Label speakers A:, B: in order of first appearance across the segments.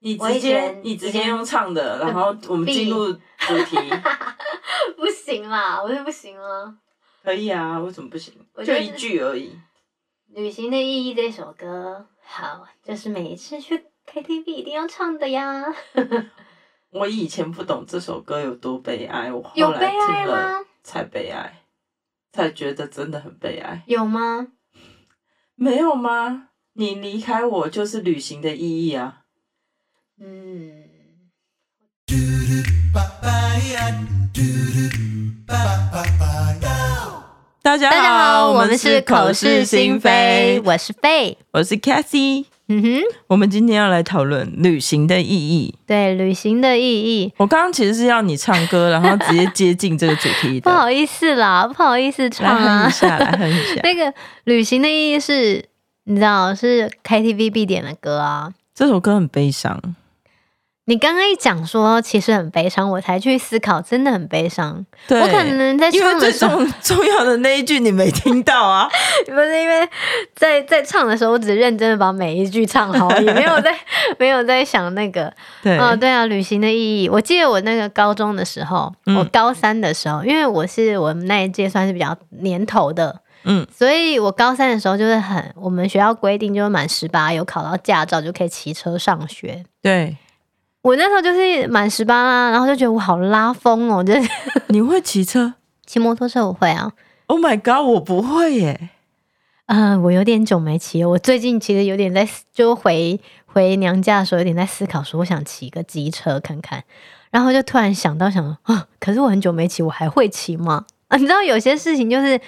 A: 你直接你直接用唱的，然后 我们进入主题。
B: 不行啦，我是不行了。
A: 可以啊，为什么不行？就一句而已。
B: 旅行的意义这首歌，好，就是每一次去 KTV 一定要唱的呀。
A: 我以前不懂这首歌有多悲哀，我后来听了才悲哀，才觉得真的很悲哀。
B: 有吗？
A: 没有吗？你离开我就是旅行的意义啊。嗯，大家好，
B: 大家好，我们是口是心非，我是费，
A: 我是 Cathy。
B: 嗯哼，
A: 我们今天要来讨论旅行的意义。
B: 对，旅行的意义。
A: 我刚刚其实是要你唱歌，然后直接接近这个主题的。
B: 不好意思啦，不好意思唱啊。
A: 哼一下，来哼一下。
B: 那个旅行的意义是，你知道是 KTV 必点的歌啊。
A: 这首歌很悲伤。
B: 你刚刚一讲说其实很悲伤，我才去思考，真的很悲伤。
A: 对，
B: 我可能在唱的
A: 重 重要的那一句你没听到啊？
B: 不是因为在在唱的时候，我只认真的把每一句唱好，也没有在 没有在想那个。
A: 对，
B: 哦，对啊，旅行的意义。我记得我那个高中的时候，嗯、我高三的时候，因为我是我们那一届算是比较年头的，嗯，所以我高三的时候就是很，我们学校规定就是满十八，有考到驾照就可以骑车上学。
A: 对。
B: 我那时候就是满十八啦，然后就觉得我好拉风哦，就是
A: 你会骑车？
B: 骑摩托车我会啊。
A: Oh my god，我不会耶。
B: 嗯、呃，我有点久没骑了。我最近其实有点在，就回回娘家的时候有点在思考，说我想骑个机车看看。然后就突然想到，想啊，可是我很久没骑，我还会骑吗？啊，你知道有些事情就是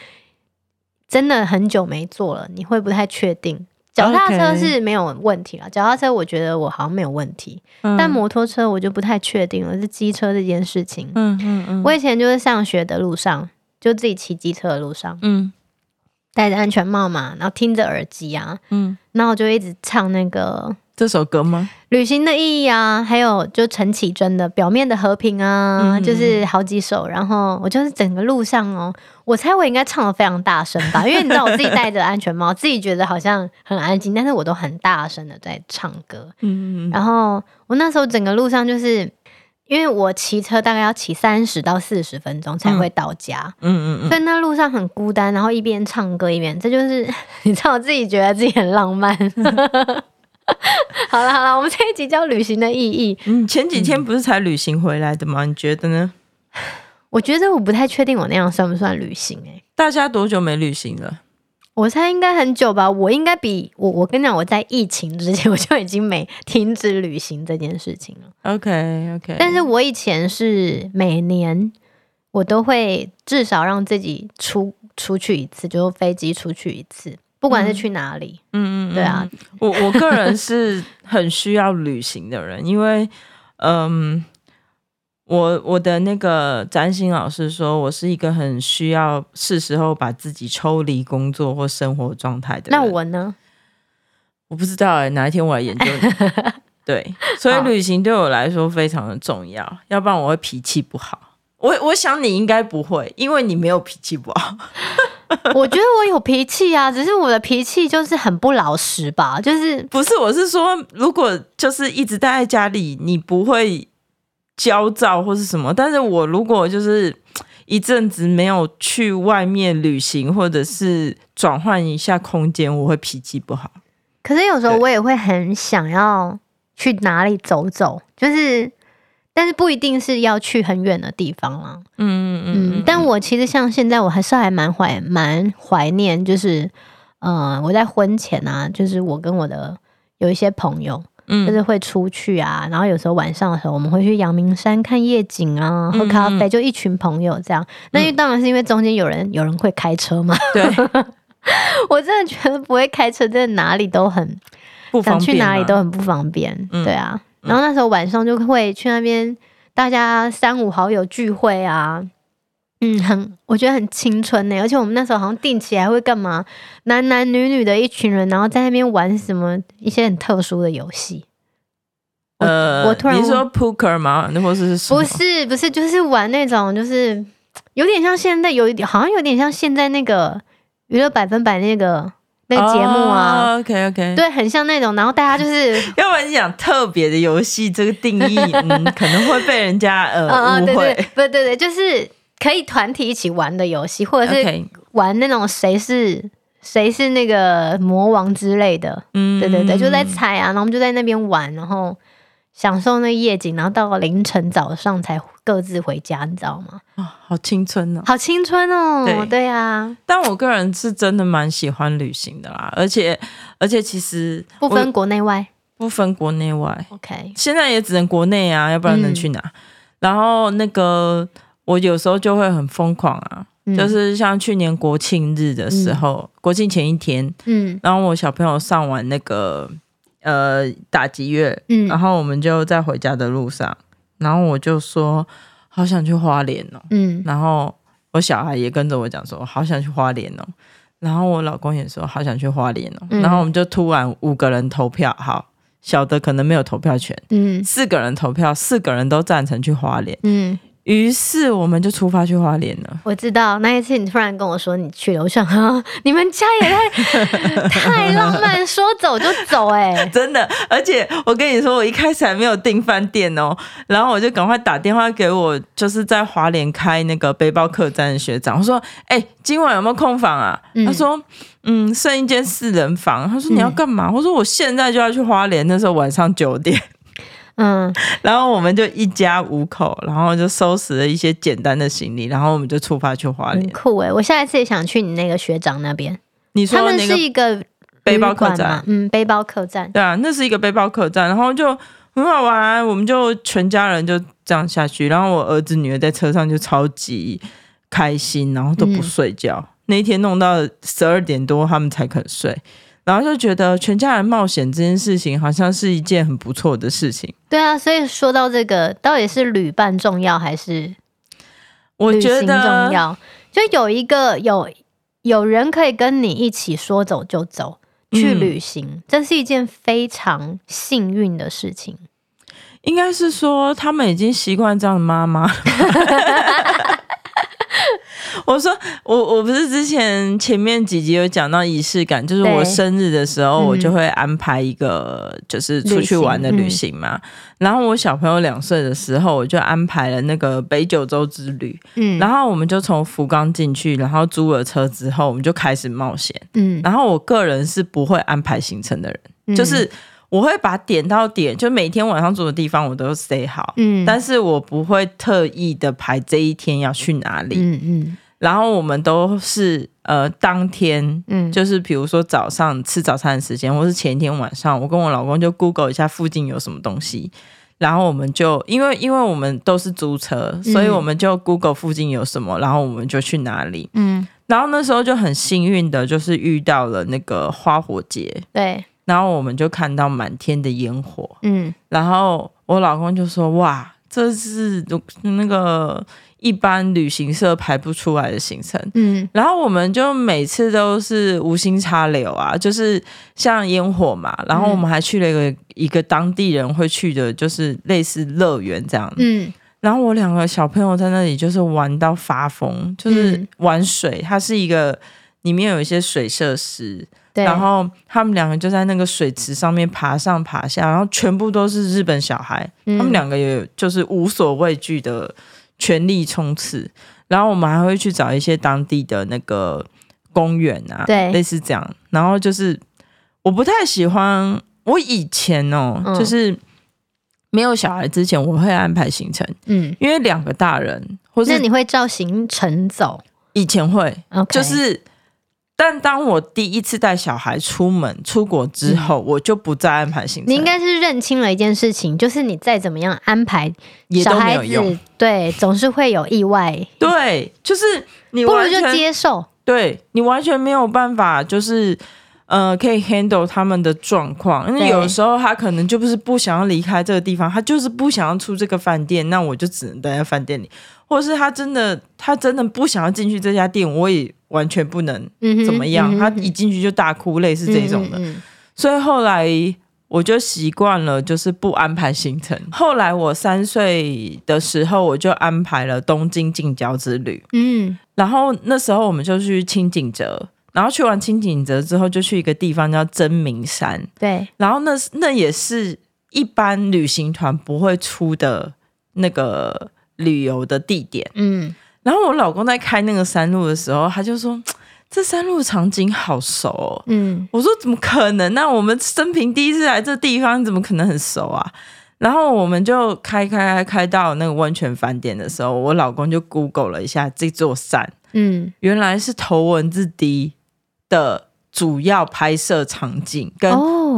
B: 真的很久没做了，你会不太确定。脚踏车是没有问题了，脚.踏车我觉得我好像没有问题，嗯、但摩托车我就不太确定了。是机车这件事情，嗯嗯嗯，我以前就是上学的路上，就自己骑机车的路上，嗯，戴着安全帽嘛，然后听着耳机啊，嗯，然后我就一直唱那个。
A: 这首歌吗？
B: 旅行的意义啊，还有就陈绮贞的《表面的和平》啊，嗯、就是好几首。然后我就是整个路上哦，我猜我应该唱的非常大声吧，因为你知道我自己戴着安全帽，自己觉得好像很安静，但是我都很大声的在唱歌。嗯嗯。然后我那时候整个路上就是，因为我骑车大概要骑三十到四十分钟才会到家。嗯嗯嗯。所以那路上很孤单，然后一边唱歌一边，这就是 你知道我自己觉得自己很浪漫。好了好了，我们这一集叫旅行的意义。
A: 嗯，前几天不是才旅行回来的吗？你觉得呢？
B: 我觉得我不太确定我那样算不算旅行哎、欸。
A: 大家多久没旅行了？
B: 我猜应该很久吧。我应该比我我跟你讲，我在疫情之前我就已经没停止旅行这件事情了。
A: OK OK，
B: 但是我以前是每年我都会至少让自己出出去一次，就是飞机出去一次。不管是去哪里，嗯嗯，对啊，
A: 我我个人是很需要旅行的人，因为，嗯，我我的那个占星老师说我是一个很需要是时候把自己抽离工作或生活状态的人。
B: 那我呢？
A: 我不知道哎、欸，哪一天我来研究你。对，所以旅行对我来说非常的重要，要不然我会脾气不好。我我想你应该不会，因为你没有脾气不好。
B: 我觉得我有脾气啊，只是我的脾气就是很不老实吧，就是
A: 不是？我是说，如果就是一直待在家里，你不会焦躁或是什么。但是我如果就是一阵子没有去外面旅行，或者是转换一下空间，我会脾气不好。
B: 可是有时候我也会很想要去哪里走走，就是。但是不一定是要去很远的地方啦。嗯嗯嗯。但我其实像现在，我还是还蛮怀蛮怀念，就是呃，我在婚前啊，就是我跟我的有一些朋友，嗯，就是会出去啊，然后有时候晚上的时候，我们会去阳明山看夜景啊，喝咖啡，就一群朋友这样。那因为当然是因为中间有人有人会开车嘛。对。我真的觉得不会开车，真的哪里都很不方便，想去哪里都很不方便。对啊。然后那时候晚上就会去那边，大家三五好友聚会啊，嗯，很我觉得很青春呢。而且我们那时候好像定期还会干嘛，男男女女的一群人，然后在那边玩什么一些很特殊的游戏。
A: 呃，我突然你说 poker 吗？那？
B: 不是不是，就是玩那种，就是有点像现在有一点，好像有点像现在那个娱乐百分百那个。那个节目啊。
A: Oh, OK OK，
B: 对，很像那种，然后大家就是，
A: 要不然你讲特别的游戏这个定义，嗯，可能会被人家呃误会。
B: 对对，不对对，就是可以团体一起玩的游戏，或者是玩那种谁是谁是那个魔王之类的。嗯，对对对，就在猜啊，然后我们就在那边玩，然后。享受那夜景，然后到了凌晨早上才各自回家，你知道吗？
A: 啊、哦，好青春哦，
B: 好青春哦，对对啊。
A: 但我个人是真的蛮喜欢旅行的啦，而且而且其实
B: 不分国内外，
A: 不分国内外。
B: OK，
A: 现在也只能国内啊，要不然能去哪？嗯、然后那个我有时候就会很疯狂啊，嗯、就是像去年国庆日的时候，嗯、国庆前一天，嗯，然后我小朋友上完那个。呃，打击乐，嗯，然后我们就在回家的路上，然后我就说好想去花莲哦，嗯，然后我小孩也跟着我讲说好想去花莲哦，然后我老公也说好想去花莲哦，嗯，然后我们就突然五个人投票，好，小的可能没有投票权，嗯，四个人投票，四个人都赞成去花莲，嗯。于是我们就出发去花莲了。
B: 我知道那一次你突然跟我说你去了，我想啊，你们家也太 太浪漫，说走就走哎、欸，
A: 真的。而且我跟你说，我一开始还没有订饭店哦，然后我就赶快打电话给我就是在花莲开那个背包客栈的学长，我说：“哎、欸，今晚有没有空房啊？”嗯、他说：“嗯，剩一间四人房。”他说：“你要干嘛？”嗯、我说：“我现在就要去花莲。”那时候晚上九点。嗯，然后我们就一家五口，然后就收拾了一些简单的行李，然后我们就出发去花莲。
B: 酷哎！我下一次也想去你那个学长那边。
A: 你说他们
B: 是一个
A: 背包客栈，
B: 嗯，背包客栈。
A: 对啊，那是一个背包客栈，然后就很好玩，我们就全家人就这样下去，然后我儿子女儿在车上就超级开心，然后都不睡觉，嗯、那一天弄到十二点多，他们才肯睡。然后就觉得全家人冒险这件事情好像是一件很不错的事情。
B: 对啊，所以说到这个，到底是旅伴重要还是
A: 我觉得
B: 重要？就有一个有有人可以跟你一起说走就走去旅行，嗯、这是一件非常幸运的事情。
A: 应该是说他们已经习惯这样的妈妈。我说我我不是之前前面几集有讲到仪式感，就是我生日的时候，我就会安排一个就是出去玩的旅行嘛。嗯、然后我小朋友两岁的时候，我就安排了那个北九州之旅。嗯，然后我们就从福冈进去，然后租了车之后，我们就开始冒险。嗯，然后我个人是不会安排行程的人，嗯、就是我会把点到点，就每天晚上住的地方我都 stay 好。嗯，但是我不会特意的排这一天要去哪里。嗯嗯。嗯然后我们都是呃当天，嗯，就是比如说早上吃早餐的时间，或是前一天晚上，我跟我老公就 Google 一下附近有什么东西，然后我们就因为因为我们都是租车，所以我们就 Google 附近有什么，然后我们就去哪里，嗯，然后那时候就很幸运的就是遇到了那个花火节，
B: 对，
A: 然后我们就看到满天的烟火，嗯，然后我老公就说哇，这是那个。一般旅行社排不出来的行程，嗯，然后我们就每次都是无心插柳啊，就是像烟火嘛，然后我们还去了一个一个当地人会去的，就是类似乐园这样，嗯，然后我两个小朋友在那里就是玩到发疯，就是玩水，它是一个里面有一些水设施，对，然后他们两个就在那个水池上面爬上爬下，然后全部都是日本小孩，他们两个也就是无所畏惧的。全力冲刺，然后我们还会去找一些当地的那个公园啊，对，类似这样。然后就是我不太喜欢，我以前哦，嗯、就是没有小孩之前，我会安排行程，嗯，因为两个大人，或者
B: 你会照行程走，
A: 以前
B: 会.
A: 就是。但当我第一次带小孩出门出国之后，嗯、我就不再安排行程。
B: 你应该是认清了一件事情，就是你再怎么样安排，小孩子也都没有用。对，总是会有意外。
A: 对，就是你
B: 不如就接受。
A: 对，你完全没有办法，就是呃，可以 handle 他们的状况。因为有时候他可能就不是不想要离开这个地方，他就是不想要出这个饭店，那我就只能待在饭店里。或是他真的，他真的不想要进去这家店，我也完全不能怎么样。嗯嗯、他一进去就大哭，类似这种的。所以后来我就习惯了，就是不安排行程。后来我三岁的时候，我就安排了东京近郊之旅。嗯，然后那时候我们就去清井泽，然后去完清景泽之后，就去一个地方叫真名山。
B: 对，
A: 然后那那也是一般旅行团不会出的那个旅游的地点。
B: 嗯，
A: 然后我老公在开那个山路的时候，他就说：“这山路场景好熟哦。”
B: 嗯，
A: 我说：“怎么可能？那我们生平第一次来这地方，怎么可能很熟啊？”然后我们就开开开开到那个温泉饭店的时候，我老公就 Google 了一下这座山。
B: 嗯，
A: 原来是头文字 D。的主要拍摄场景跟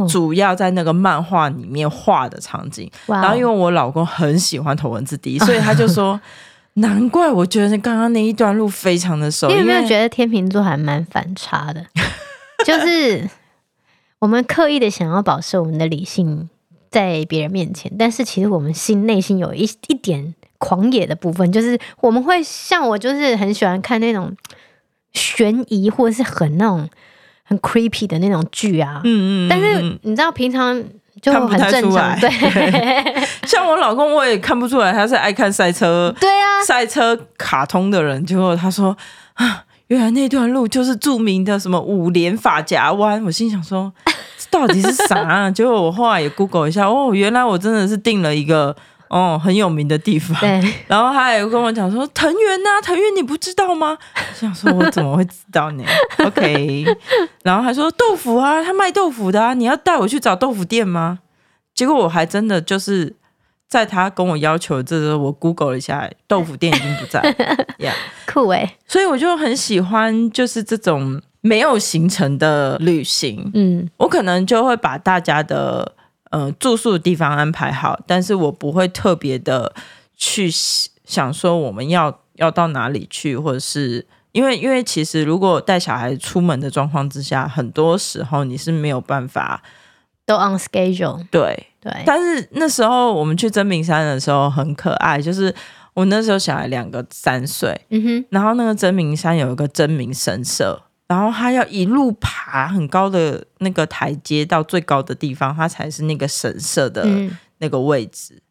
A: 主要在那个漫画里面画的场景，
B: 哦、
A: 然后因为我老公很喜欢头文字 D，所以他就说，难怪我觉得刚刚那一段路非常的熟。
B: 你有没有觉得天秤座还蛮反差的？就是我们刻意的想要保持我们的理性在别人面前，但是其实我们心内心有一一点狂野的部分，就是我们会像我，就是很喜欢看那种。悬疑或者是很那种很 creepy 的那种剧啊，
A: 嗯嗯，
B: 但是你知道平常就很正常，对，
A: 像我老公我也看不出来他是爱看赛车，
B: 对啊，
A: 赛车卡通的人，结果他说啊，原来那段路就是著名的什么五连发夹弯，我心想说 这到底是啥啊？结果我后来也 Google 一下，哦，原来我真的是订了一个。哦，很有名的地方。
B: 对，
A: 然后他还跟我讲说藤原呐、啊，藤原你不知道吗？我想说我怎么会知道呢？OK，然后还说豆腐啊，他卖豆腐的啊，你要带我去找豆腐店吗？结果我还真的就是在他跟我要求的这个，我 Google 了一下，豆腐店已经不在，Yeah，
B: 酷欸。
A: 所以我就很喜欢就是这种没有行程的旅行。
B: 嗯，
A: 我可能就会把大家的。呃，住宿的地方安排好，但是我不会特别的去想说我们要要到哪里去，或者是因为因为其实如果带小孩出门的状况之下，很多时候你是没有办法
B: 都 on schedule。
A: 对
B: 对，
A: 但是那时候我们去真名山的时候很可爱，就是我那时候小孩两个三岁，
B: 嗯哼，
A: 然后那个真名山有一个真名神社。然后他要一路爬很高的那个台阶到最高的地方，他才是那个神社的那个位置。嗯、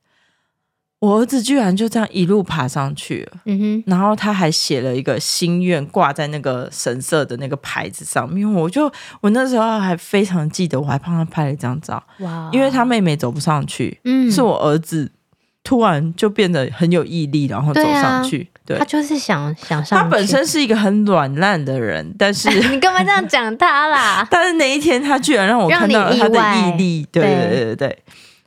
A: 我儿子居然就这样一路爬上去了，
B: 嗯哼，
A: 然后他还写了一个心愿挂在那个神社的那个牌子上面。我就我那时候还非常记得，我还帮他拍了一张照。
B: 哇，
A: 因为他妹妹走不上去，
B: 嗯，
A: 是我儿子。突然就变得很有毅力，然后走上去。
B: 他就是想想上。
A: 他本身是一个很软烂的人，但是
B: 你干嘛这样讲他啦？
A: 但是那一天他居然让我看到了他的毅力，对对对对对，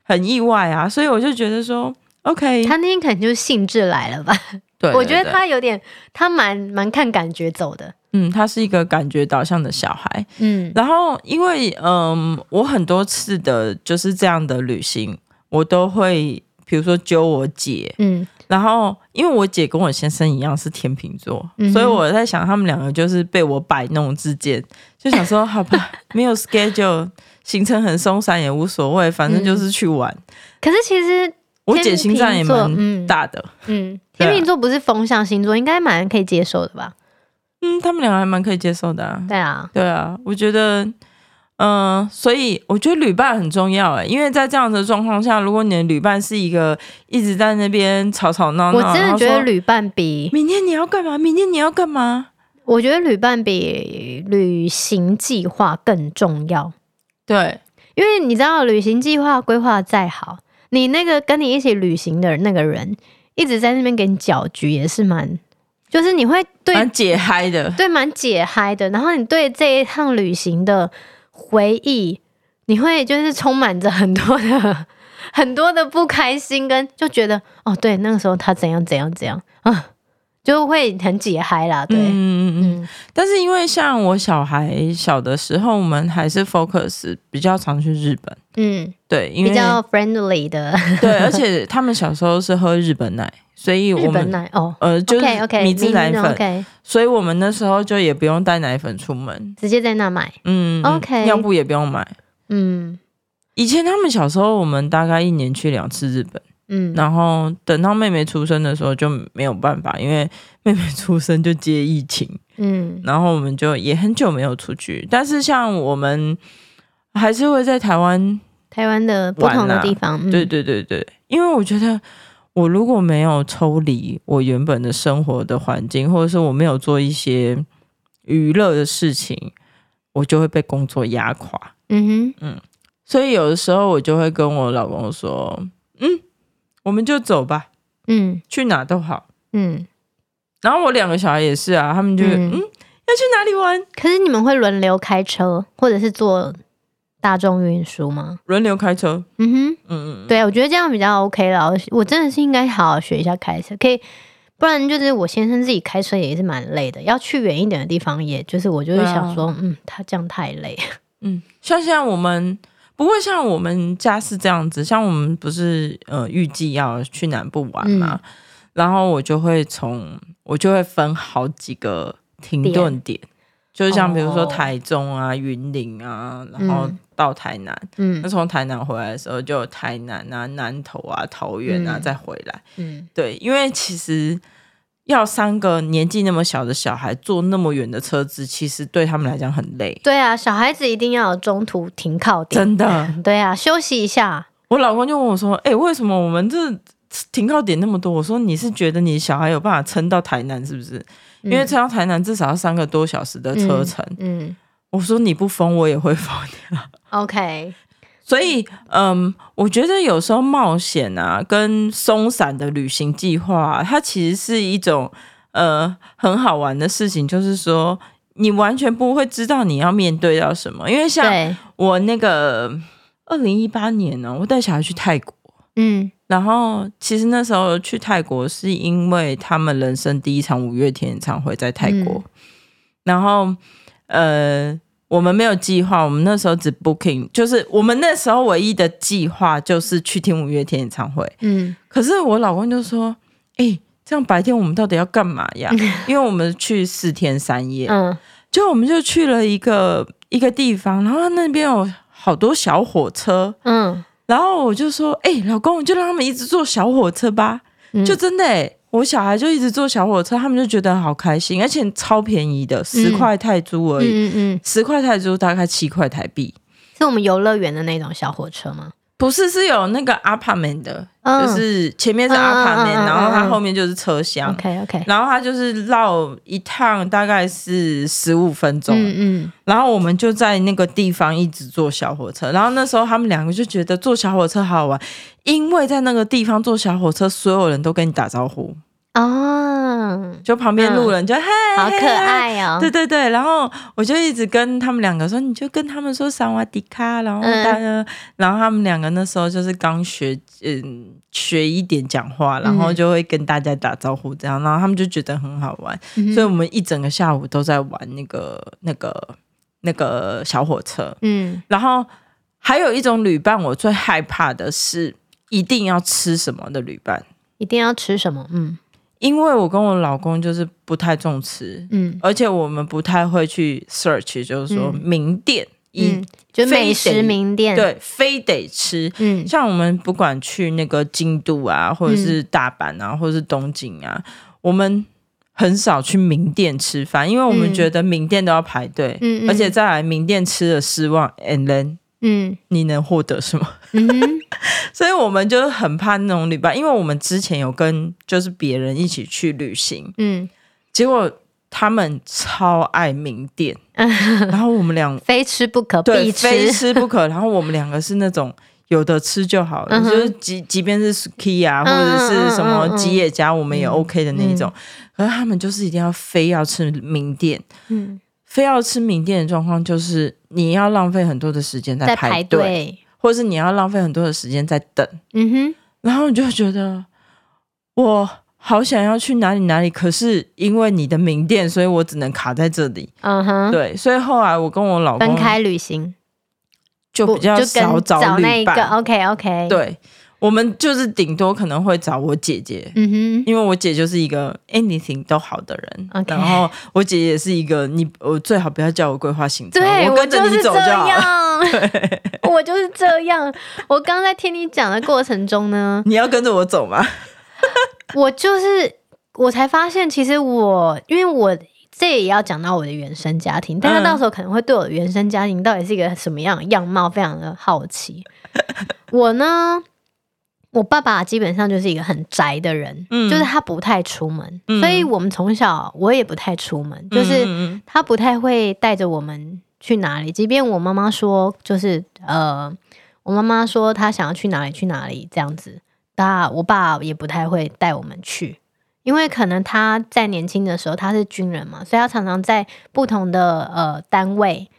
A: 很意外啊！所以我就觉得说，OK，
B: 他那天可能就是兴致来了吧？
A: 对，对，对，
B: 我觉得他有点，他蛮蛮看感觉走的。
A: 嗯，他是一个感觉导向的小孩。
B: 嗯，
A: 然后因为嗯，我很多次的就是这样的旅行，我都会。比如说揪我姐，
B: 嗯，
A: 然后因为我姐跟我先生一样是天秤座，
B: 嗯，
A: 所以我在想他们两个就是被我摆弄之间，就想说好吧，没有 schedule，行程很松散也无所谓，反正就是去玩。
B: 嗯，可是其实
A: 我姐心脏也蛮大的，
B: 嗯，嗯，天秤座不是风象星座，应该蛮可以接受的吧？
A: 嗯，他们两个还蛮可以接受的啊。
B: 对啊，
A: 对啊，我觉得。嗯，所以我觉得旅伴很重要哎，因为在这样的状况下，如果你的旅伴是一个一直在那边吵吵闹闹，
B: 我真的觉得旅伴比
A: 明天你要干嘛？明天你要干嘛？
B: 我觉得旅伴比旅行计划更重要。
A: 对，
B: 因为你知道，旅行计划规划再好，你那个跟你一起旅行的那个人一直在那边给你搅局，也是蛮，就是你会对
A: 蛮解嗨的，
B: 对，蛮解嗨的。然后你对这一趟旅行的。回忆，你会就是充满着很多的 很多的不开心，跟就觉得哦，对，那个时候他怎样怎样怎样啊，就会很解嗨啦。对，嗯
A: 嗯嗯。但是因为像我小孩小的时候，我们还是 focus 比较常去日本。
B: 嗯，
A: 对，因为
B: 比较 friendly 的。
A: 对，而且他们小时候是喝日本奶，所以我
B: 们奶哦，
A: 呃，就是米制奶粉。
B: Okay, okay.
A: 所以我们那时候就也不用带奶粉出门，
B: 直接在那买。
A: 嗯
B: ，OK，
A: 尿布也不用买。
B: 嗯，
A: 以前他们小时候，我们大概一年去两次日本。
B: 嗯，
A: 然后等到妹妹出生的时候就没有办法，因为妹妹出生就接疫情。
B: 嗯，
A: 然后我们就也很久没有出去。但是像我们还是会在台湾，
B: 台湾的不同的地方。
A: 对对对对，因为我觉得。我如果没有抽离我原本的生活的环境，或者是我没有做一些娱乐的事情，我就会被工作压垮。
B: 嗯哼，
A: 嗯，所以有的时候我就会跟我老公说：“嗯，我们就走吧，
B: 嗯，
A: 去哪都好。”
B: 嗯，
A: 然后我两个小孩也是啊，他们就嗯，嗯，要去哪里玩？
B: 可是你们会轮流开车，或者是坐大众运输吗？
A: 轮流开车。
B: 嗯哼，
A: 嗯嗯，
B: 对，我觉得这样比较 OK 了。我真的是应该好好学一下开车，可以。不然就是我先生自己开车也是蛮累的，要去远一点的地方，也就是我就是想说，啊、嗯，他这样太累。
A: 嗯，像现在我们不过像我们家是这样子，像我们不是呃预计要去南部玩嘛，嗯、然后我就会从我就会分好几个停顿点，点就是像比如说台中啊、云林啊，然后到台南，嗯，那从台南回来的时候就有台南啊、南投啊、桃园啊、嗯、再回来，嗯，对，因为其实要三个年纪那么小的小孩坐那么远的车子，其实对他们来讲很累。
B: 对啊，小孩子一定要有中途停靠点，
A: 真的。
B: 对啊，休息一下。
A: 我老公就问我说：“哎、欸，为什么我们这停靠点那么多？”我说：“你是觉得你小孩有办法撑到台南，是不是？”因为撑到台南至少要三个多小时的车程。嗯，嗯我说你不疯，我也会疯掉。
B: OK，
A: 所以嗯，我觉得有时候冒险啊，跟松散的旅行计划啊，它其实是一种呃很好玩的事情。就是说，你完全不会知道你要面对到什么。因为像我那个二零一八年呢，我带小孩去泰国，
B: 嗯。
A: 然后，其实那时候去泰国是因为他们人生第一场五月天演唱会在泰国。嗯、然后，呃，我们没有计划，我们那时候只 booking，就是我们那时候唯一的计划就是去听五月天演唱会。嗯。可是我老公就说：“哎，这样白天我们到底要干嘛呀？因为我们去四天三夜。嗯。就我们就去了一个一个地方，然后那边有好多小火车。嗯。然后我就说：“哎、欸，老公，就让他们一直坐小火车吧。嗯”就真的、欸，我小孩就一直坐小火车，他们就觉得好开心，而且超便宜的，十块泰铢而已。嗯嗯，嗯，十块泰铢大概七块台币，
B: 是我们游乐园的那种小火车吗？
A: 不是，是有那个 apartment 的，嗯、就是前面是 apartment，、嗯、然后它后面就是车厢。
B: OK OK，
A: 然后它就是绕一趟大概是十五分钟。嗯嗯。然后我们就在那个地方一直坐小火车，然后那时候他们两个就觉得坐小火车好好玩，因为在那个地方坐小火车，所有人都跟你打招呼。
B: 哦，
A: 就旁边路人就嘿，
B: 好可爱哦！
A: 对对对，然后我就一直跟他们两个说，你就跟他们说萨瓦迪卡，然后大家，嗯、然后他们两个那时候就是刚学，嗯，学一点讲话，然后就会跟大家打招呼这样，然后他们就觉得很好玩，嗯、所以我们一整个下午都在玩那个那个那个小火车，嗯，然后还有一种旅伴，我最害怕的是一定要吃什么的旅伴，
B: 一定要吃什么，嗯。
A: 因为我跟我老公就是不太重吃，嗯，而且我们不太会去 search，就是说名店，
B: 嗯，就美食名店，
A: 对，非得吃，嗯，像我们不管去那个京都啊，或者是大阪啊，或者是东京啊，我们很少去名店吃饭，因为我们觉得名店都要排队，嗯，而且再来名店吃了失望，and then。嗯，你能获得什么？所以我们就很怕那种旅伴，因为我们之前有跟就是别人一起去旅行，嗯，结果他们超爱名店，嗯、然后我们俩
B: 非吃不可，对，吃，
A: 非吃不可。然后我们两个是那种有的吃就好了，嗯、就是即即便是 ski 啊，或者是什么吉野家，我们也 OK 的那一种。可是他们就是一定要非要吃名店，嗯。非要吃名店的状况，就是你要浪费很多的时间在，排队或者是你要浪费很多的时间在等。嗯哼，然后你就觉得我好想要去哪里哪里，可是因为你的名店，所以我只能卡在这里。嗯哼，对，所以后来我跟我老公
B: 分开旅行，
A: 就比较少找那
B: 个 OK OK，
A: 对。我们就是顶多可能会找我姐姐，嗯哼，因为我姐就是一个 anything 都好的人，Okay. 然后我姐也是一个你，我最好不要叫我规划行程，
B: 对，
A: 我跟着你走就好。
B: 对，我就是这样。我刚在听你讲的过程中呢，
A: 你要跟着我走吗？
B: 我就是，我才发现，其实我，因为我这也要讲到我的原生家庭，但是到时候可能会对我的原生家庭到底是一个什么样的样貌，非常的好奇。我呢？我爸爸基本上就是一个很宅的人，嗯，就是他不太出门，嗯，所以我们从小我也不太出门，就是他不太会带着我们去哪里。即便我妈妈说，就是呃，我妈妈说她想要去哪里去哪里这样子，但我爸也不太会带我们去，因为可能他在年轻的时候他是军人嘛，所以他常常在不同的呃单位，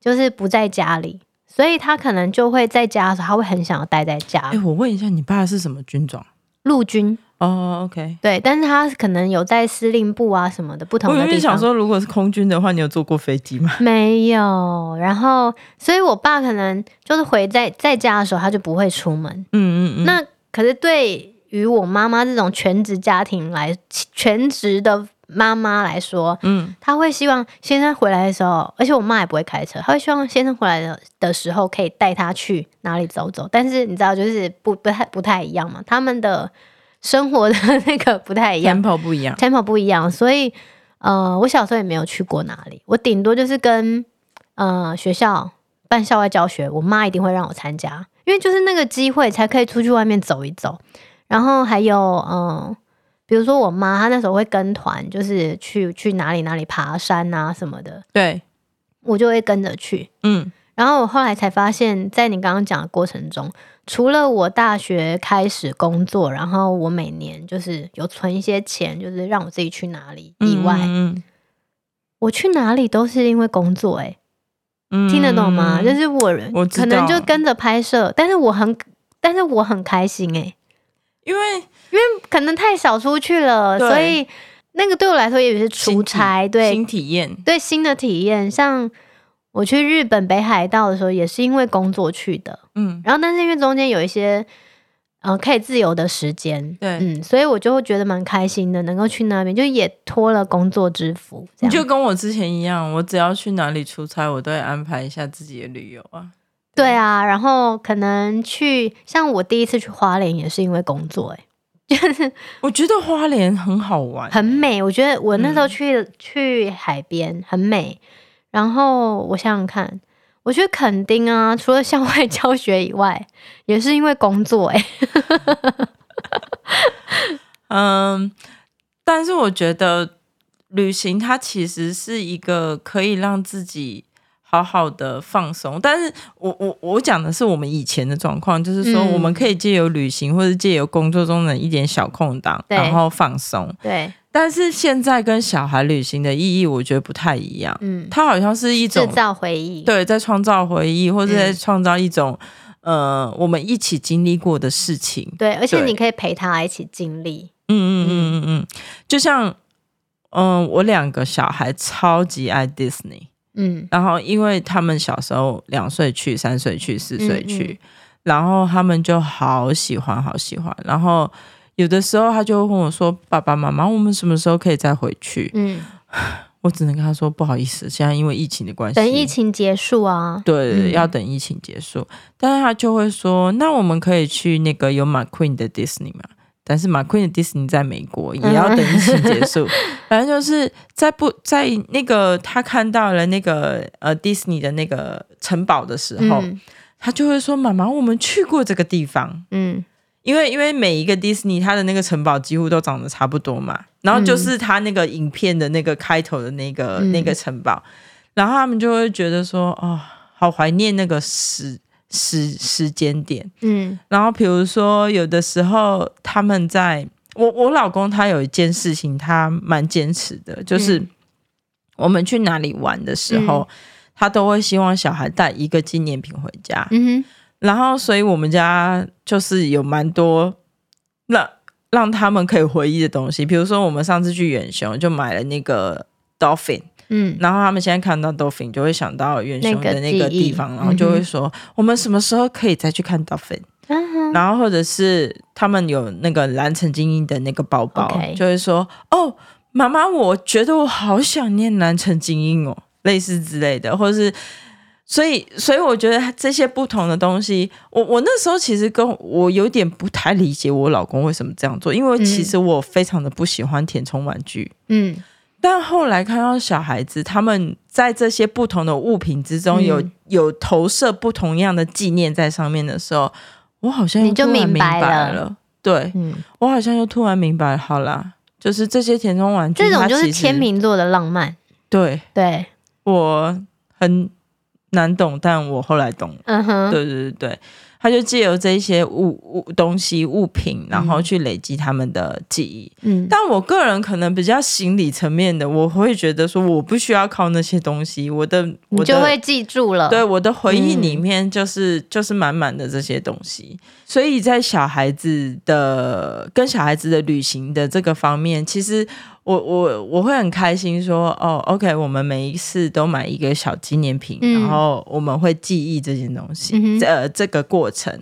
B: 就是不在家里。所以他可能就会在家的时候，他会很想要待在家。
A: 哎、欸，我问一下，你爸是什么军种？
B: 陆军。
A: 哦、oh,，OK。对，
B: 但是他可能有在司令部啊什么的不同的地方。
A: 我想说，如果是空军的话，你有坐过飞机吗？
B: 没有。然后，所以我爸可能就是回在在家的时候，他就不会出门。嗯嗯嗯。那可是对于我妈妈这种全职家庭来，全职的。妈妈来说，嗯，她会希望先生回来的时候，而且我妈也不会开车，她会希望先生回来的的时候可以带他去哪里走走。但是你知道，就是不不太不太一样嘛，他们的生活的那个不太一样，
A: tempo 不一样
B: ，tempo 不一样。所以，呃，我小时候也没有去过哪里，我顶多就是跟呃学校办校外教学，我妈一定会让我参加，因为就是那个机会才可以出去外面走一走。然后还有，嗯、呃。比如说我妈，她那时候会跟团，就是去去哪里哪里爬山啊什么的。
A: 对，
B: 我就会跟着去。嗯，然后我后来才发现，在你刚刚讲的过程中，除了我大学开始工作，然后我每年就是有存一些钱，就是让我自己去哪里以外，嗯，我去哪里都是因为工作。欸。哎，听得懂吗？就是我，我可能就跟着拍摄，但是我很，但是我很开心。欸。哎，因为。因为可能太少出去了，所以那个对我来说也是出差，对
A: 新体验，
B: 对新的体验。像我去日本北海道的时候，也是因为工作去的，嗯，然后但是因为中间有一些嗯、呃、可以自由的时间，
A: 对，
B: 嗯，所以我就会觉得蛮开心的，能够去那边，就也脱了工作之福。
A: 你就跟我之前一样，我只要去哪里出差，我都会安排一下自己的旅游啊。
B: 对，啊，然后可能去像我第一次去花莲也是因为工作、欸，哎。就是
A: 我觉得花莲很好玩，
B: 很美。我觉得我那时候去、嗯、去海边很美。然后我想想看，我觉得垦丁啊，除了校外教学以外，也是因为工作哎、欸。
A: 嗯，但是我觉得旅行它其实是一个可以让自己。好好的放松，但是我我我讲的是我们以前的状况，就是说我们可以借由旅行或者借由工作中的一点小空档，然后放松。
B: 对，
A: 但是现在跟小孩旅行的意义，我觉得不太一样。嗯，它好像是一种
B: 制造回忆，
A: 对，在创造回忆，或者在创造一种、嗯、呃，我们一起经历过的事情。
B: 对，而且你可以陪他一起经历。
A: 嗯嗯嗯嗯嗯，就像嗯、呃，我两个小孩超级爱 Disney。嗯，然后因为他们小时候两岁去，三岁去，四岁去，嗯嗯，然后他们就好喜欢，好喜欢。然后有的时候他就会问我说：“爸爸妈妈，我们什么时候可以再回去？”嗯，我只能跟他说：“不好意思，现在因为疫情的关系，
B: 等疫情结束啊。”
A: 对，嗯，要等疫情结束。但是他就会说：“那我们可以去那个有 McQueen 的 Disney 吗？”但是 McQueen 的迪士尼在美国也要等疫情结束，反正就是在不在那个他看到了那个呃迪士尼的那个城堡的时候，嗯、他就会说：“妈妈，我们去过这个地方。”嗯，因为因为每一个迪士尼它的那个城堡几乎都长得差不多嘛，然后就是他那个影片的那个开头的那个、嗯、那个城堡，然后他们就会觉得说：“哦，好怀念那个时。”时时间点，嗯，然后比如说有的时候他们在，我我老公他有一件事情他蛮坚持的，就是我们去哪里玩的时候，嗯、他都会希望小孩带一个纪念品回家，嗯哼，然后所以我们家就是有蛮多让让他们可以回忆的东西，比如说我们上次去远雄就买了那个 dolphin。嗯，然后他们现在看到 Dolphin 就会想到远雄的那个地方，然后就会说、嗯、我们什么时候可以再去看 Dolphin？、嗯、然后或者是他们有那个蓝城精英的那个包包，okay. 就会说哦，妈妈，我觉得我好想念蓝城精英哦，类似之类的，或者是所以所以我觉得这些不同的东西，我我那时候其实跟我有点不太理解我老公为什么这样做，因为其实我非常的不喜欢填充玩具，嗯。但后来看到小孩子，他们在这些不同的物品之中有、嗯、有投射不同样的纪念在上面的时候，我好像又突然明白了。
B: 白了
A: 对，嗯，我好像又突然明白了。好啦，就是这些填充玩具，
B: 这种就是天秤座的浪漫。
A: 对
B: 对，
A: 我很难懂，但我后来懂了。
B: 嗯哼，
A: 对对对对。他就借由这一些物物东西物品，然后去累积他们的记忆。嗯，但我个人可能比较心理层面的，我会觉得说我不需要靠那些东西，我的我的
B: 就会记住了。
A: 对，我的回忆里面就是、嗯、就是满满的这些东西。所以在小孩子的跟小孩子的旅行的这个方面，其实。我我我会很开心说哦，OK，我们每一次都买一个小纪念品，嗯、然后我们会记忆这件东西，嗯、呃，这个过程，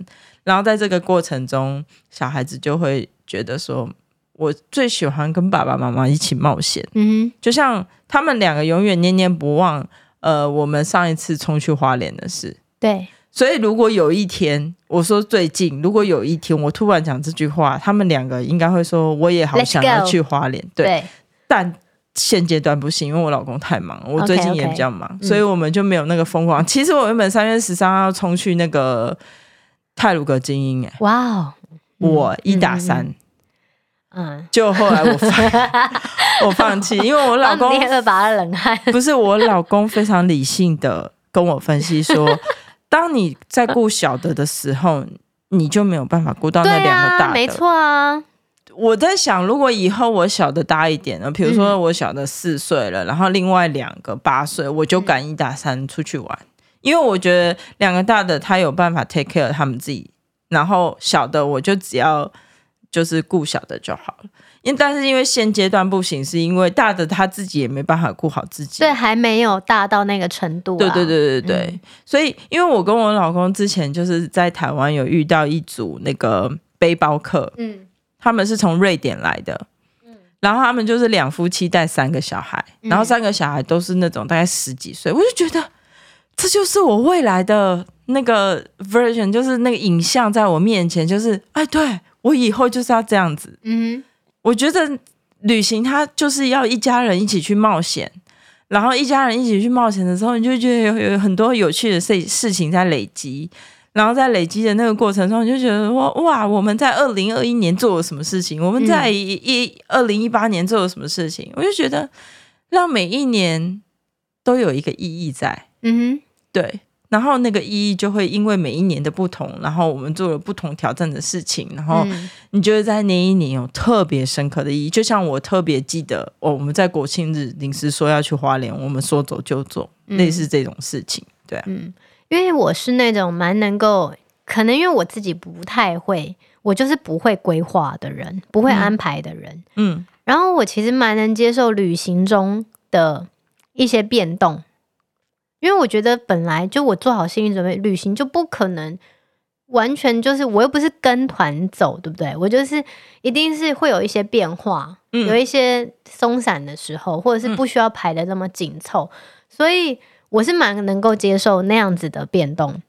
A: 然后在这个过程中，小孩子就会觉得说，我最喜欢跟爸爸妈妈一起冒险，嗯，就像他们两个永远念念不忘，呃，我们上一次冲去花莲的事，
B: 对，
A: 所以如果有一天我说最近，如果有一天我突然讲这句话，他们两个应该会说，我也好想要去花莲，对。对但现阶段不行，因为我老公太忙，我最近也比较忙，okay, okay, 所以我们就没有那个疯狂。嗯、其实我原本三月十三号要冲去那个泰鲁格精英，哎，哇哦，我一打三，嗯，就后来我放 我放弃，因为我老公
B: 捏了把冷汗，
A: 不是我老公非常理性的跟我分析说，当你在顾小的的时候，你就没有办法顾到那两个大的，
B: 啊、没错啊。
A: 我在想，如果以后我小的大一点呢？比如说我小的四岁了，嗯、然后另外两个八岁，我就敢一打三出去玩，嗯、因为我觉得两个大的他有办法 take care 他们自己，然后小的我就只要就是顾小的就好了。因但是因为现阶段不行，是因为大的他自己也没办法顾好自己，
B: 对，还没有大到那个程度、啊。
A: 对对对对对，嗯、所以因为我跟我老公之前就是在台湾有遇到一组那个背包客，嗯。他们是从瑞典来的，嗯然后他们就是两夫妻带三个小孩，然后三个小孩都是那种大概十几岁，我就觉得这就是我未来的那个 version，就是那个影像在我面前，就是哎，对，我以后就是要这样子。嗯，我觉得旅行它就是要一家人一起去冒险，然后一家人一起去冒险的时候，你就觉得有有很多有趣的事事情在累积。然后在累积的那个过程中，你就觉得哇哇，我们在二零二一年做了什么事情？我们在一二零一八年做了什么事情？我就觉得让每一年都有一个意义在，嗯哼，对。然后那个意义就会因为每一年的不同，然后我们做了不同挑战的事情，然后你觉得在那一年有特别深刻的意义。就像我特别记得，哦，我们在国庆日临时说要去花莲，我们说走就走，类似这种事情，对啊，嗯。
B: 因为我是那种蛮能够，可能因为我自己不太会，我就是不会规划的人，不会安排的人。嗯，嗯，然后我其实蛮能接受旅行中的一些变动，因为我觉得本来就我做好心理准备，旅行就不可能完全就是我又不是跟团走，对不对？我就是一定是会有一些变化，嗯，有一些松散的时候，或者是不需要排的那么紧凑，所以。我是蛮能够接受那样子的变动，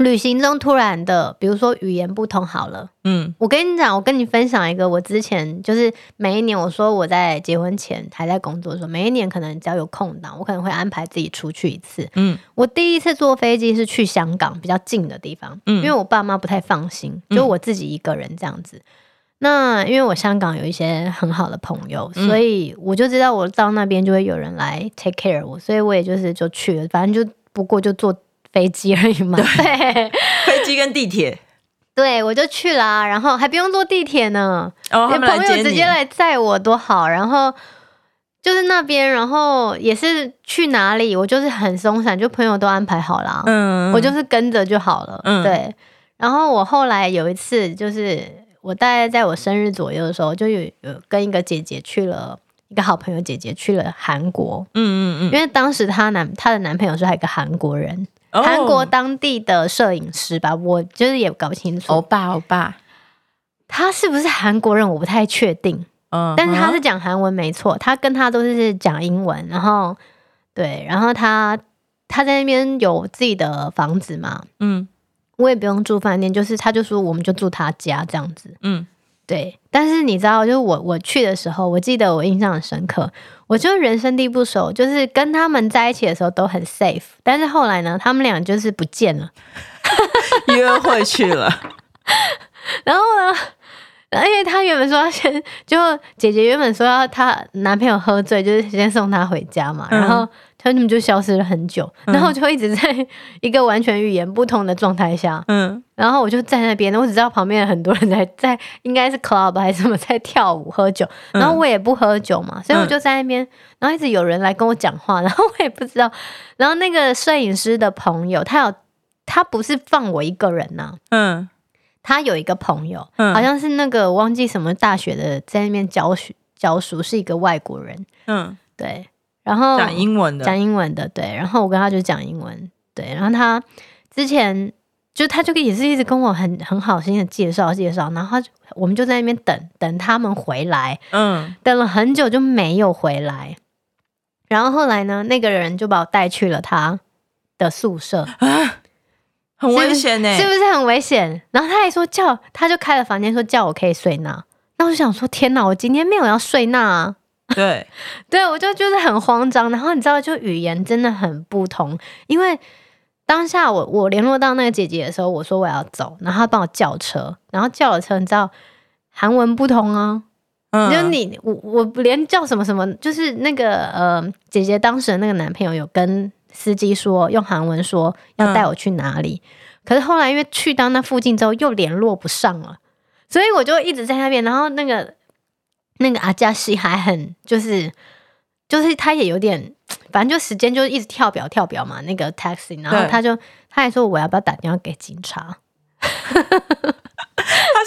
B: 旅行中突然的，比如说语言不通好了，嗯，我跟你讲，我跟你分享一个，我之前就是每一年，我说我在结婚前还在工作的时候，每一年可能只要有空档，我可能会安排自己出去一次，嗯，我第一次坐飞机是去香港比较近的地方，嗯，因为我爸妈不太放心，就我自己一个人这样子。那因为我香港有一些很好的朋友，嗯、所以我就知道我到那边就会有人来 take care 我，所以我也就是就去了，反正就不过就坐飞机而已嘛。对，
A: 飞机跟地铁，
B: 对，我就去了，然后还不用坐地铁呢，哦，朋友直接来载我多好。然后就是那边，然后也是去哪里，我就是很松散，就朋友都安排好了，嗯，我就是跟着就好了，嗯，对。然后我后来有一次就是。我大概在我生日左右的时候，就有有跟一个姐姐去了，一个好朋友姐姐去了韩国。嗯嗯嗯，因为当时她男她的男朋友是还有一个韩国人，韩、哦、国当地的摄影师吧，我就是也搞不清楚。欧巴欧巴，他是不是韩国人？我不太确定。嗯，但是他是讲韩文没错，他跟他都是讲英文。然后对，然后他他在那边有自己的房子嘛？嗯。我也不用住饭店，就是他就说我们就住他家这样子，嗯，对。但是你知道，就是我我去的时候，我记得我印象很深刻，我就人生地不熟，就是跟他们在一起的时候都很 safe，但是后来呢，他们俩就是不见了，
A: 约会去了，
B: 然后呢，因为她原本说要先，就姐姐原本说要她男朋友喝醉，就是先送她回家嘛，然后。他们就消失了很久，然后就一直在一个完全语言不通的状态下，嗯，然后我就在那边，我只知道旁边有很多人在在，应该是 club 还是什么在跳舞喝酒，然后我也不喝酒嘛，所以我就在那边，然后一直有人来跟我讲话，然后我也不知道，然后那个摄影师的朋友，他有他不是放我一个人呐，嗯，他有一个朋友，好像是那个忘记什么大学的，在那边教学教书，是一个外国人，嗯，对。然后
A: 讲英文的，
B: 讲英文的，对。然后我跟他就讲英文，对。然后他之前就他就也是一直跟我很很好心的介绍介绍，然后他我们就在那边等等他们回来，嗯，等了很久就没有回来。然后后来呢，那个人就把我带去了他的宿舍
A: 啊，很危险呢，
B: 是不是很危险？然后他还说叫，他就开了房间说叫我可以睡那。那我就想说，天哪，我今天没有要睡那啊。
A: 对，
B: 对，我就就是很慌张，然后你知道，就语言真的很不同。因为当下我我联络到那个姐姐的时候，我说我要走，然后她帮我叫车，然后叫了车，你知道韩文不通啊，嗯，就你我我连叫什么什么，就是那个呃姐姐当时的那个男朋友有跟司机说用韩文说要带我去哪里，嗯，可是后来因为去到那附近之后又联络不上了，所以我就一直在那边，然后那个。那个阿加西还很就是就是他也有点，反正就时间就一直跳表跳表嘛。那个 taxi，然后他就他还说我要不要打电话给警察？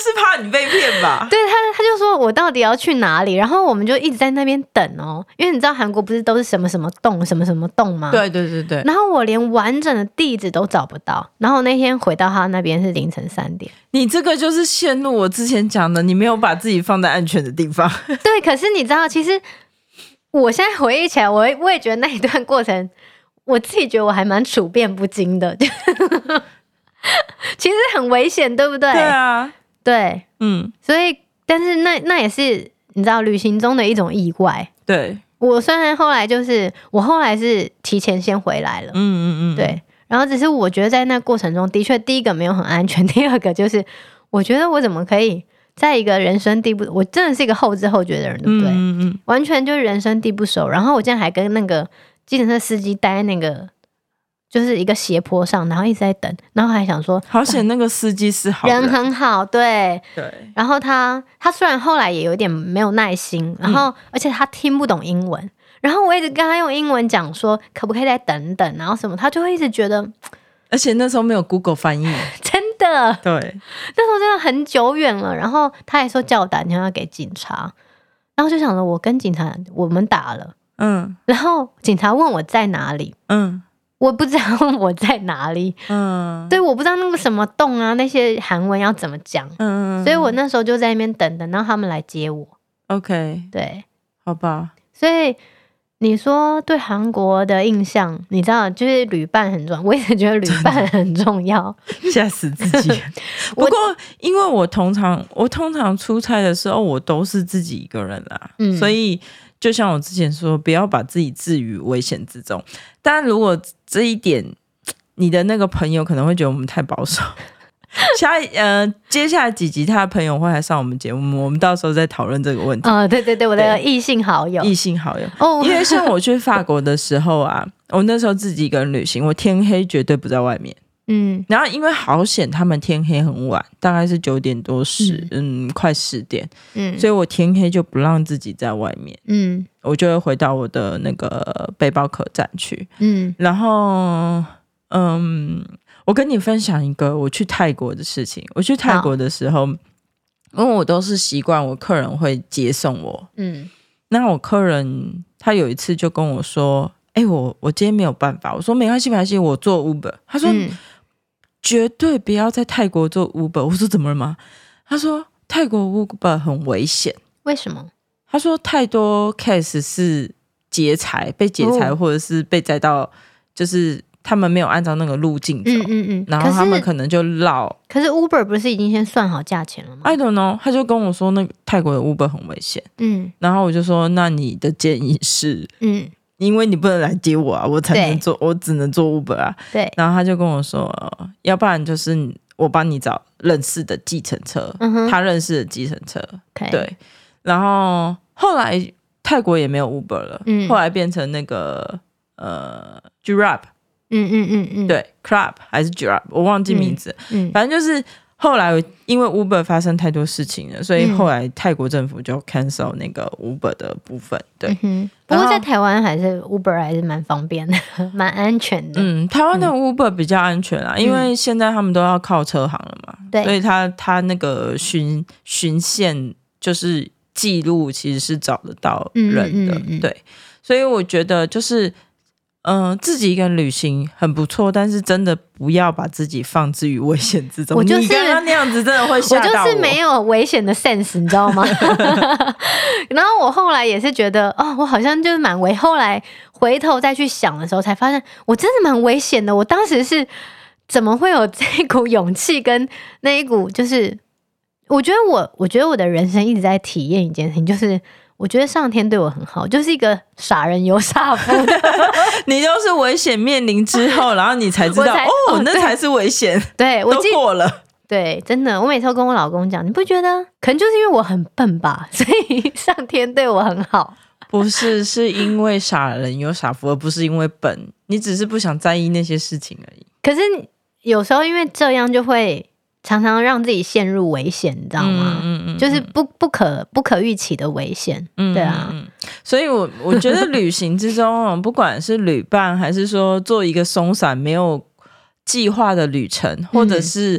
A: 他是怕你被骗吧？
B: 对他，他就说我到底要去哪里？然后我们就一直在那边等哦，因为你知道韩国不是都是什么什么洞什么什么洞吗？
A: 对对对对。
B: 然后我连完整的地址都找不到。然后那天回到他那边是凌晨三点。
A: 你这个就是陷入我之前讲的，你没有把自己放在安全的地方。
B: 对，可是你知道，其实我现在回忆起来，我我也觉得那一段过程，我自己觉得我还蛮处变不惊的。其实很危险，对不对？
A: 对啊，
B: 对，嗯，所以，但是那那也是你知道旅行中的一种意外。
A: 对，
B: 我虽然后来就是我后来是提前先回来了，嗯嗯嗯，对，然后只是我觉得在那过程中的确第一个没有很安全，第二个就是我觉得我怎么可以在一个人生地不，我真的是一个后知后觉的人，对不对？嗯嗯，完全就是人生地不熟，然后我竟然还跟那个计程车司机待那个。就是一个斜坡上，然后一直在等，然后还想说，
A: 好险那个司机是好人，
B: 人很好，对
A: 对。
B: 然后他他虽然后来也有点没有耐心，然后、嗯、而且他听不懂英文，然后我一直跟他用英文讲说可不可以再等等，然后什么，他就会一直觉得，
A: 而且那时候没有 Google 翻译，
B: 真的，
A: 对，
B: 那时候真的很久远了。然后他还说叫我打电话给警察，然后就想着我跟警察我们打了，嗯，然后警察问我在哪里，嗯。我不知道我在哪里，嗯，对，我不知道那个什么洞啊，那些韩文要怎么讲，嗯，所以我那时候就在那边等，等到他们来接我。
A: OK，
B: 对，
A: 好吧。所
B: 以你说对韩国的印象，你知道，就是旅伴很重要，我也觉得旅伴很重要，
A: 吓死自己。不过，因为我通常我通常出差的时候，我都是自己一个人啦，嗯，所以。就像我之前说，不要把自己置于危险之中。但如果这一点，你的那个朋友可能会觉得我们太保守。下呃，接下来几集他的朋友会来上我们节目，我们到时候再讨论这个问题。
B: 哦，对对对，我的异性好友，
A: 异性好友。哦，因为像我去法国的时候啊，我那时候自己一个人旅行，我天黑绝对不在外面。嗯，然后因为好险，他们天黑很晚，大概是九点多十，嗯，嗯，快十点，嗯，所以我天黑就不让自己在外面，嗯，我就会回到我的那个背包客栈去，嗯，然后，嗯，我跟你分享一个我去泰国的事情。我去泰国的时候，因为我都是习惯我客人会接送我，嗯，那我客人他有一次就跟我说，哎、欸，我我今天没有办法，我说没关系，没关系，我坐 Uber，他说。嗯绝对不要在泰国做 Uber。我说怎么了吗？他说泰国 Uber 很危险。
B: 为什么？
A: 他说太多 case 是劫财，被劫财，或者是被载到，就是他们没有按照那个路径走。嗯嗯嗯。然后他们可能就绕。
B: 可是 Uber 不是已经先算好价钱了吗
A: ？I don't know。他就跟我说那个泰国的 Uber 很危险。嗯。然后我就说，那你的建议是？嗯。因为你不能来接我啊，我才能做，我只能做 Uber 啊。
B: 对。
A: 然后他就跟我说，要不然就是我帮你找认识的计程车，
B: 嗯
A: 他认识的计程
B: 车。
A: 对，然后后来泰国也没有 Uber 了，
B: 嗯。
A: 后来变成那个呃 Grab，
B: 嗯嗯嗯嗯，
A: 对 Club 还是 Grab，我忘记名字，
B: 嗯，
A: 反正就是后来因为 Uber 发生太多事情了，所以后来泰国政府就 cancel 那个 Uber 的部分。对，
B: 嗯，不过在台湾还是 Uber 还是蛮方便的，蛮安全的。
A: 嗯，台湾的 Uber 比较安全啊，
B: 嗯
A: 因为现在他们都要靠车行了嘛，
B: 对
A: 所以他他那个巡巡线就是记录其实是找得到人的，对，所以我觉得就是。嗯、呃，自己一个人旅行很不错，但是真的不要把自己放置于危险之中。
B: 我就是
A: 你刚刚那样子，真的会吓到
B: 我。我就是没有危险的 sense，你知道吗？然后我后来也是觉得，哦，我好像就是蛮危。后来回头再去想的时候，才发现我真的蛮危险的。我当时是怎么会有这一股勇气跟那一股，就是我觉得我，我觉得我的人生一直在体验一件事情，就是。我觉得上天对我很好，就是一个傻人有傻福。
A: 你就是危险面临之后，然后你才知道才哦，哦，那才是危险。
B: 对，我
A: 都过了。
B: 对，真的，我每次都跟我老公讲，你不觉得？可能就是因为我很笨吧，所以 上天对我很好。
A: 不是，是因为傻人有傻福，而不是因为笨。你只是不想在意那些事情而已。
B: 可是有时候因为这样就会。常常让自己陷入危险，你知道吗？嗯嗯，嗯就是不不可不可预期的危险。嗯，对啊。
A: 嗯，所以我我觉得旅行之中，不管是旅伴，还是说做一个松散没有计划的旅程，或者是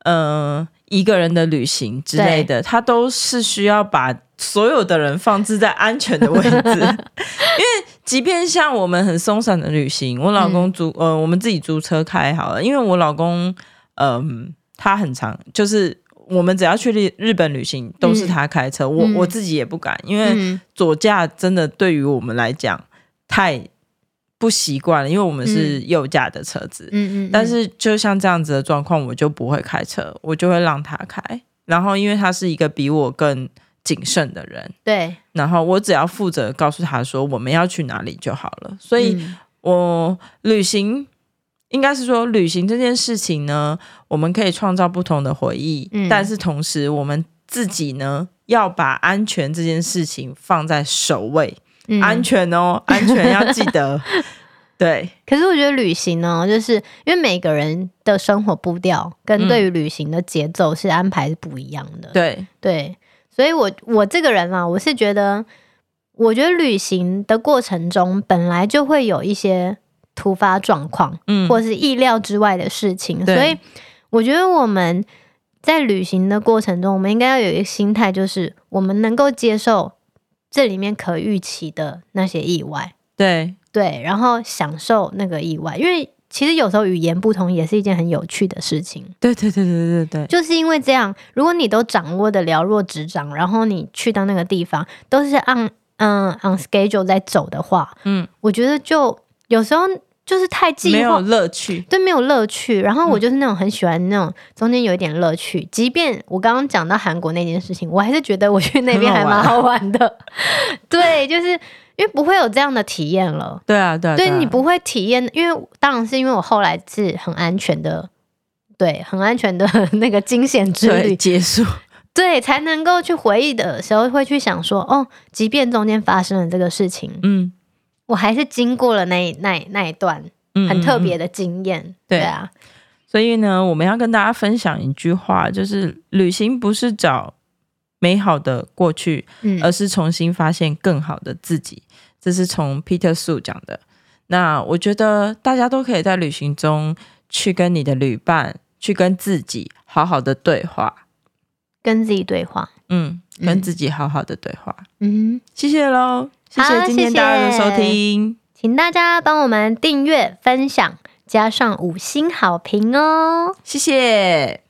A: 嗯、呃、一个人的旅行之类的，它都是需要把所有的人放置在安全的位置。因为即便像我们很松散的旅行，我老公租、嗯、呃我们自己租车开好了，因为我老公嗯。呃他很常，就是我们只要去日日本旅行，都是他开车。嗯、我我自己也不敢，因为左驾真的对于我们来讲太不习惯了，因为我们是右驾的车子。嗯嗯。但是就像这样子的状况，我就不会开车，我就会让他开。然后，因为他是一个比我更谨慎的人，
B: 对。
A: 然后我只要负责告诉他说我们要去哪里就好了。所以我旅行。应该是说，旅行这件事情呢，我们可以创造不同的回忆，嗯，但是同时我们自己呢，要把安全这件事情放在首位，嗯，安全哦，安全要记得。对。
B: 可是我觉得旅行呢，就是因为每个人的生活步调跟对于旅行的节奏是安排是不一样的。
A: 对
B: 对，所以我我这个人啊，我是觉得，我觉得旅行的过程中本来就会有一些。突发状况，嗯，或是意料之外的事情，所以我觉得我们在旅行的过程中，我们应该要有一个心态，就是我们能够接受这里面可预期的那些意外，
A: 对。
B: 对，然后享受那个意外，因为其实有时候语言不同也是一件很有趣的事情，
A: 对对对对对对，
B: 就是因为这样，如果你都掌握的了若指掌，然后你去到那个地方都是按嗯 on schedule 在走的话，嗯，我觉得就。有时候就是太计划，
A: 没有乐趣，
B: 对，没有乐趣。然后我就是那种很喜欢那种中间有一点乐趣。嗯、即便我刚刚讲到韩国那件事情，我还是觉得我去那边还蛮好玩的。对，就是因为不会有这样的体验了。
A: 对啊，对啊，
B: 对，你不会体验，因为当然是因为我后来是很安全的，对，很安全的那个惊险之旅
A: 结束，
B: 对，才能够去回忆的时候会去想说，哦，即便中间发生了这个事情，嗯。我还是经过了那那那一段很特别的经验，对。啊，
A: 所以呢，我们要跟大家分享一句话，就是旅行不是找美好的过去，嗯，而是重新发现更好的自己。这是从 Peter Su 讲的。那我觉得大家都可以在旅行中去跟你的旅伴，去跟自己好好的对话，
B: 跟自己对话，
A: 嗯，跟自己好好的对话，
B: 嗯，
A: 谢谢喽。好，谢谢大家的收听，
B: 请大家帮我们订阅、分享，加上五星好评哦。
A: 谢谢。